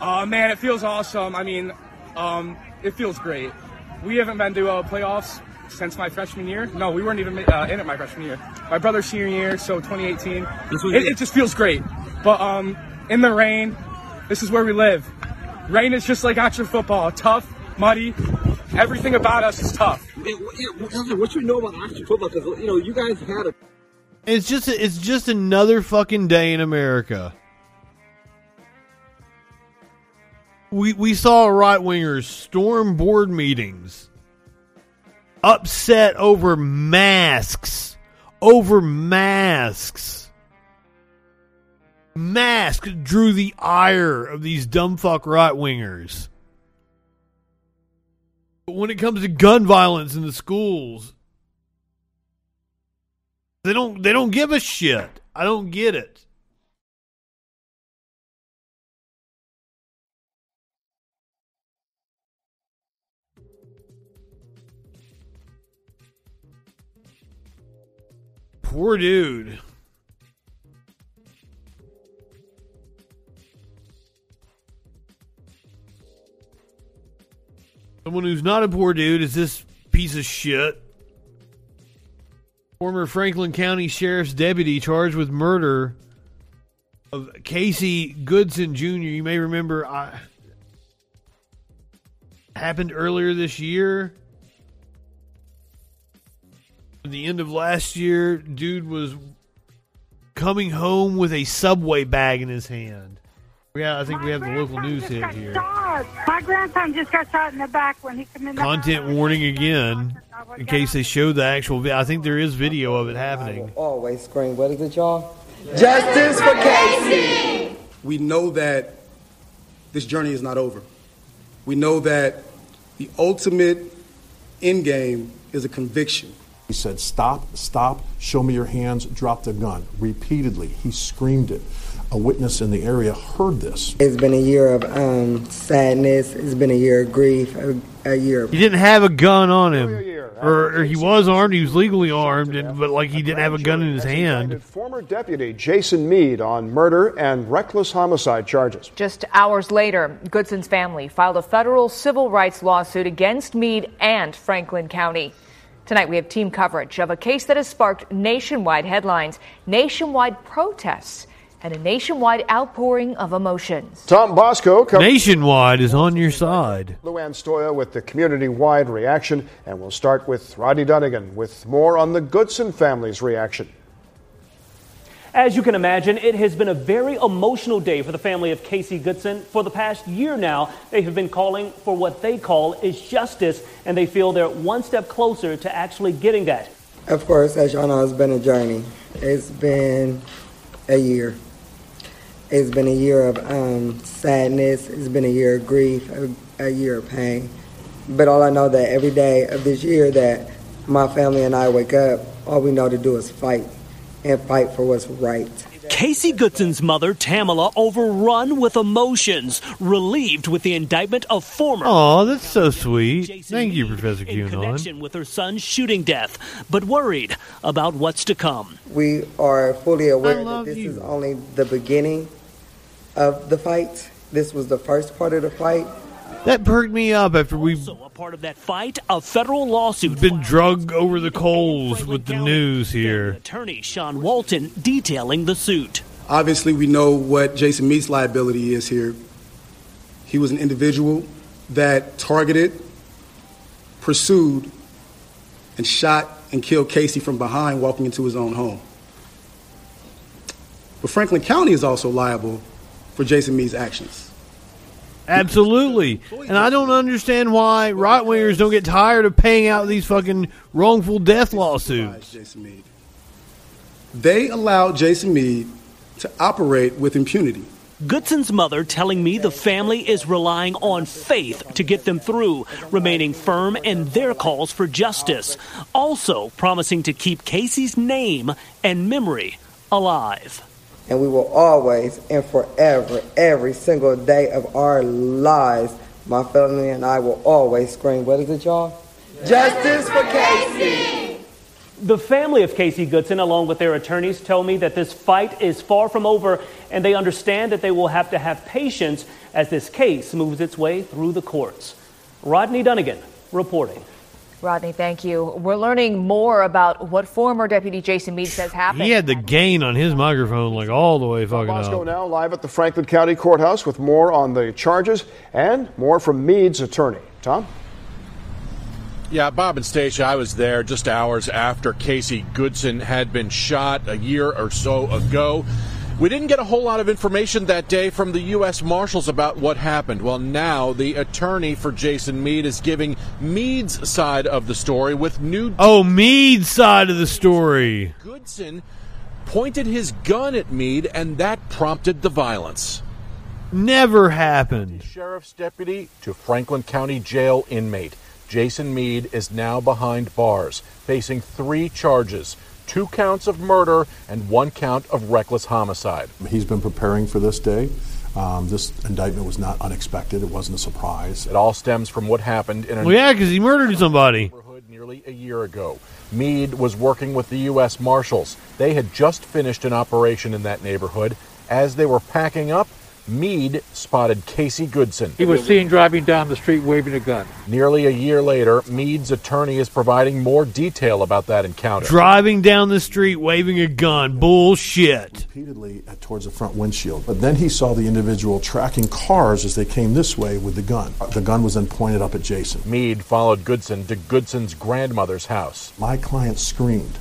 Uh, man, it feels awesome. I mean, um, it feels great. We haven't been to uh, playoffs since my freshman year. No, we weren't even uh, in it my freshman year. My brother's senior year, so 2018. It, it. it just feels great. But um, in the rain, this is where we live. Rain is just like Oxford football. Tough, muddy. Everything about us is tough. Yeah, what- what- what you know about Oxford football? Because you know you guys had a It's just it's just another fucking day in America. We we saw right wingers storm board meetings, upset over masks, over masks. mask drew the ire of these dumb fuck right wingers. When it comes to gun violence in the schools, they don't they don't give a shit. I don't get it. Poor dude. Someone who's not a poor dude is this piece of shit. Former Franklin County Sheriff's deputy charged with murder of Casey Goodson Jr. You may remember I happened earlier this year. At the end of last year, dude was coming home with a subway bag in his hand. Yeah, I think we have the local news hit here. Shot. My grandson just got shot in the back when he came in. the Content warning again, in case they show the actual. Vi- I think there is video of it happening. Always scream. What is it, y'all? Justice for Casey. We know that this journey is not over. We know that the ultimate end game is a conviction. He said, Stop, stop, show me your hands, drop the gun. Repeatedly, he screamed it. A witness in the area heard this. It's been a year of um, sadness. It's been a year of grief. A, a year. Of He didn't have a gun on him, or, or he was armed. He was legally armed, and, but like he didn't have a gun in his hand. Former Deputy Jason Meade on murder and reckless homicide charges. Just hours later, Goodson's family filed a federal civil rights lawsuit against Meade and Franklin County. Tonight, we have team coverage of a case that has sparked nationwide headlines, nationwide protests, and a nationwide outpouring of emotions. Tom Bosco covers Nationwide is on your side. Luann Stoia with the community-wide reaction, and we'll start with Rodney Dunnigan with more on the Goodson family's reaction. As you can imagine, it has been a very emotional day for the family of Casey Goodson. For the past year now, they have been calling for what they call is justice, and they feel they're one step closer to actually getting that. Of course, as y'all know, it's been a journey. It's been a year. It's been a year of um, sadness. It's been a year of grief, a, a year of pain. But all I know that every day of this year that my family and I wake up, all we know to do is fight and fight for what's right. Casey Goodson's mother, Tamala, overrun with emotions, relieved with the indictment of former. Oh, that's so sweet. Thank you, Professor in connection with her son's shooting death, but worried about what's to come. We are fully aware that this you. is only the beginning of the fight. This was the first part of the fight. That perked me up after we've A part of that fight, a federal lawsuit. been drug over the coals with the news here. Attorney Sean Walton detailing the suit. Obviously, we know what Jason Meade's liability is here. He was an individual that targeted, pursued, and shot and killed Casey from behind walking into his own home. But Franklin County is also liable for Jason Meade's actions. Absolutely. And I don't understand why right wingers don't get tired of paying out these fucking wrongful death lawsuits. Jason Meade. They allowed Jason Meade to operate with impunity. Goodson's mother telling me the family is relying on faith to get them through, remaining firm in their calls for justice. Also promising to keep Casey's name and memory alive. And we will always and forever, every single day of our lives, my family and I will always scream, what is it, y'all? Justice for Casey! The family of Casey Goodson, along with their attorneys, tell me that this fight is far from over and they understand that they will have to have patience as this case moves its way through the courts. Rodney Dunnigan reporting. Rodney, thank you. We're learning more about what former Deputy Jason Meade says happened. He had the gain on his microphone like all the way fucking Bosco up. now live at the Franklin County Courthouse with more on the charges and more from Meade's attorney. Tom? Yeah, Bob and Stacia, I was there just hours after Casey Goodson had been shot a year or so ago. We didn't get a whole lot of information that day from the U.S. Marshals about what happened. Well, now the attorney for Jason Meade is giving Meade's side of the story with new. Oh, Meade's side of the story. Goodson pointed his gun at Meade, and that prompted the violence. Never happened. Sheriff's deputy to Franklin County Jail inmate. Jason Meade is now behind bars, facing three charges two counts of murder and one count of reckless homicide. He's been preparing for this day. Um, this indictment was not unexpected. It wasn't a surprise. It all stems from what happened in a Well, yeah, because he murdered somebody. nearly a year ago. Meade was working with the U.S. Marshals. They had just finished an operation in that neighborhood. As they were packing up, Meade spotted Casey Goodson. He was seen driving down the street waving a gun. Nearly a year later, Meade's attorney is providing more detail about that encounter. Driving down the street waving a gun. Bullshit. Repeatedly uh, towards the front windshield. But then he saw the individual tracking cars as they came this way with the gun. Uh, the gun was then pointed up at Jason. Meade followed Goodson to Goodson's grandmother's house. My client screamed,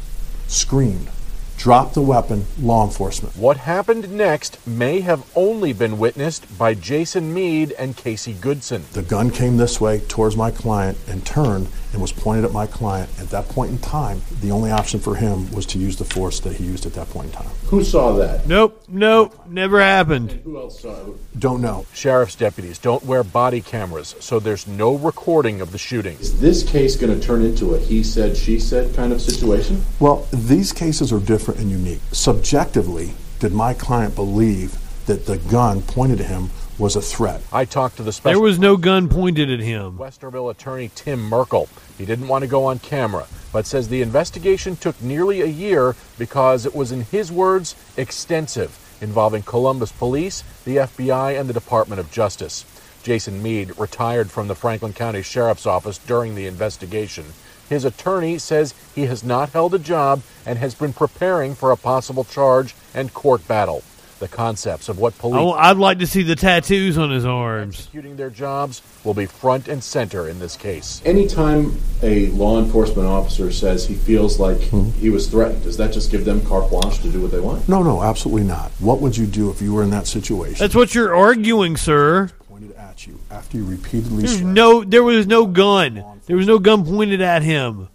screamed, dropped the weapon, law enforcement. What happened next may have only been witnessed by Jason Meade and Casey Goodson. The gun came this way towards my client and turned and was pointed at my client. At that point in time, the only option for him was to use the force that he used at that point in time. Who saw that? Nope, nope, never happened. Who else saw it? Don't know. Sheriff's deputies don't wear body cameras, so there's no recording of the shooting. Is this case going to turn into a he said, she said kind of situation? Well, these cases are different and unique. Subjectively, did my client believe that the gun pointed at him was a threat? I talked to the special. There was no gun pointed at him. Westerville attorney Tim Merkel. He didn't want to go on camera, but says the investigation took nearly a year because it was, in his words, extensive, involving Columbus Police, the FBI, and the Department of Justice. Jason Meade retired from the Franklin County Sheriff's Office during the investigation. His attorney says he has not held a job and has been preparing for a possible charge and court battle. The concepts of what police I, would like to see the tattoos on his arms. executing their jobs will be front and center in this case. Anytime a law enforcement officer says he feels like hmm. he was threatened, does that just give them carte blanche to do what they want? No, no, absolutely not. What would you do if you were in that situation? That's what you're arguing, sir. Pointed at you after you repeatedly There's no, there was no gun. There was no gun pointed at him.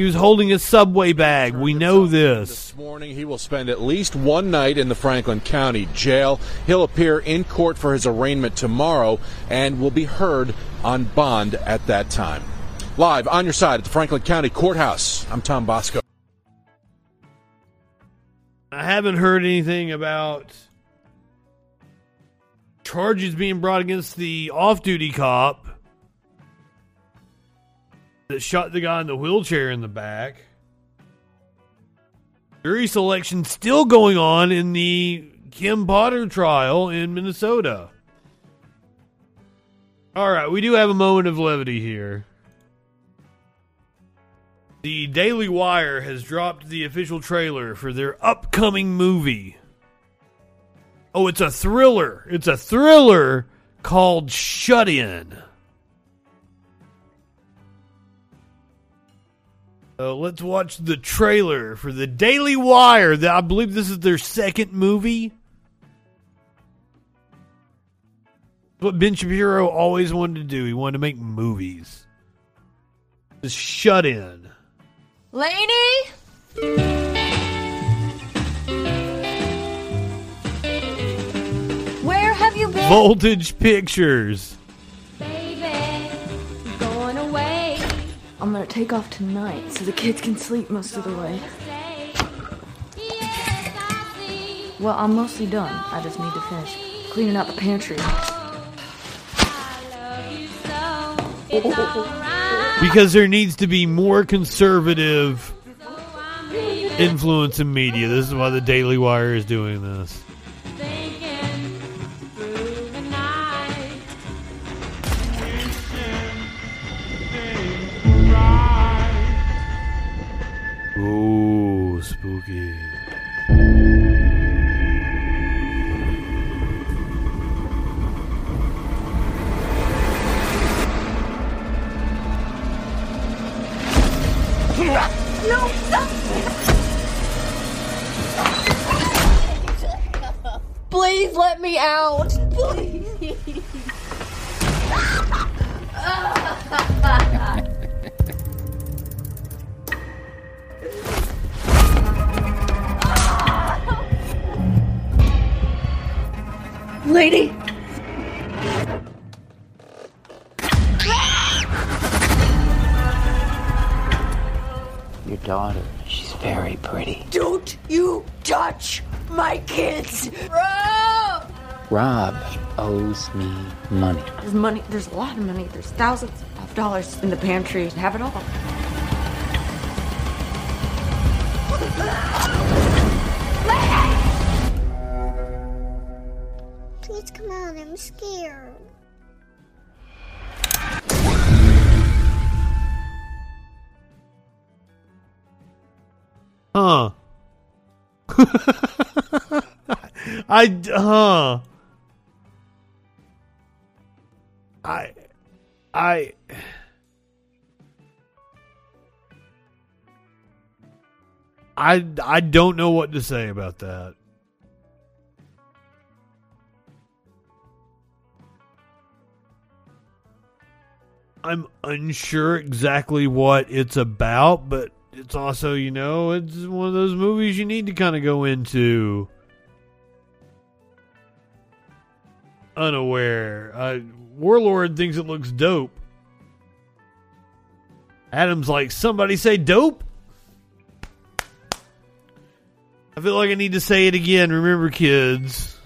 He was holding a subway bag. We know this. This morning, he will spend at least one night in the Franklin County Jail. He'll appear in court for his arraignment tomorrow and will be heard on bond at that time. Live on your side at the Franklin County Courthouse, I'm Tom Bosco. I haven't heard anything about charges being brought against the off-duty cop that shot the guy in the wheelchair in the back. Jury selection still going on in the Kim Potter trial in Minnesota. All right, we do have a moment of levity here. The Daily Wire has dropped the official trailer for their upcoming movie. Oh, it's a thriller. It's a thriller called Shut In. So let's watch the trailer for the Daily Wire. That I believe this is their second movie. What Ben Shapiro always wanted to do. He wanted to make movies. Just shut in. Laney? Where have you been? Voltage Pictures. I'm gonna take off tonight so the kids can sleep most of the way. Well, I'm mostly done. I just need to finish cleaning out the pantry. Because there needs to be more conservative influence in media. This is why the Daily Wire is doing this. Ooh, spooky. No, stop! Please let me out. Please. Lady! Your daughter, she's very pretty. Don't you touch my kids! Rob! Rob owes me money. There's money. There's a lot of money. There's thousands of dollars in the pantry. Have it all. I'm scared. Huh. I huh. I I I I don't know what to say about that. I'm unsure exactly what it's about, but it's also, you know, it's one of those movies you need to kind of go into unaware. Uh, Warlord thinks it looks dope. Adam's like, somebody say dope? I feel like I need to say it again. Remember, kids,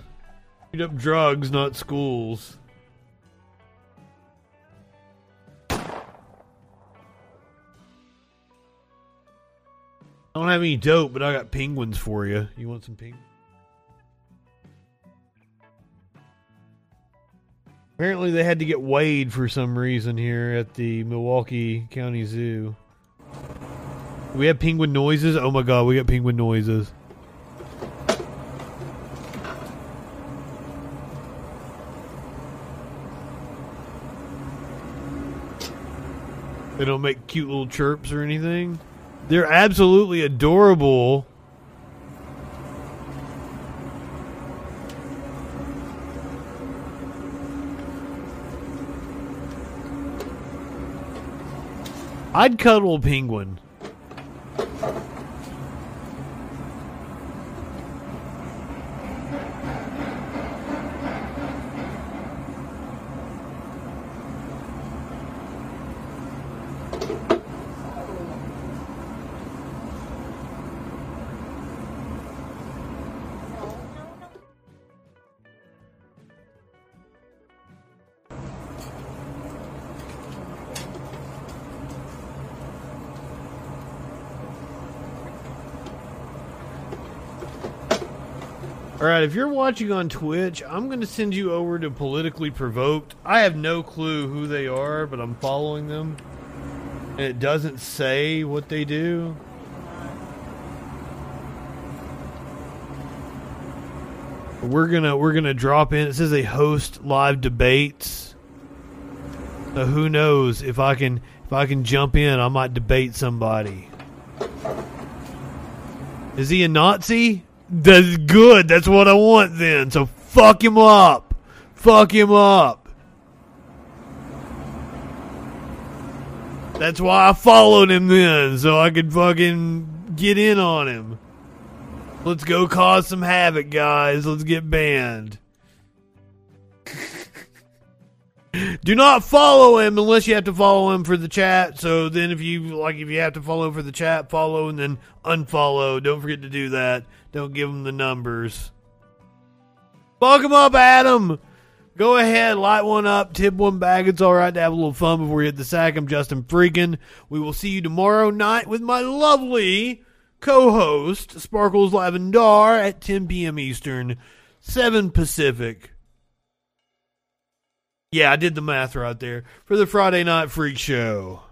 beat up drugs, not schools. I don't have any dope, but I got penguins for you. You want some penguins? Apparently, they had to get weighed for some reason here at the Milwaukee County Zoo. We have penguin noises? Oh my god, we got penguin noises. They don't make cute little chirps or anything. They're absolutely adorable. I'd cuddle a penguin. All right, if you're watching on Twitch, I'm going to send you over to Politically Provoked. I have no clue who they are, but I'm following them. And it doesn't say what they do. We're going to we're going to drop in. It says they host live debates. So who knows if I can if I can jump in, I might debate somebody. Is he a Nazi? That's good. That's what I want then. So fuck him up. Fuck him up. That's why I followed him then, so I could fucking get in on him. Let's go cause some havoc, guys. Let's get banned. Do not follow him unless you have to follow him for the chat. So then, if you like, if you have to follow for the chat, follow and then unfollow. Don't forget to do that. Don't give them the numbers. Fuck him up, Adam. Go ahead, light one up, tip one back. It's all right to have a little fun before you hit the sack. I'm Justin Freakin. We will see you tomorrow night with my lovely co-host Sparkles Lavendar at 10 p.m. Eastern, 7 Pacific. Yeah, I did the math right there for the Friday Night Freak Show.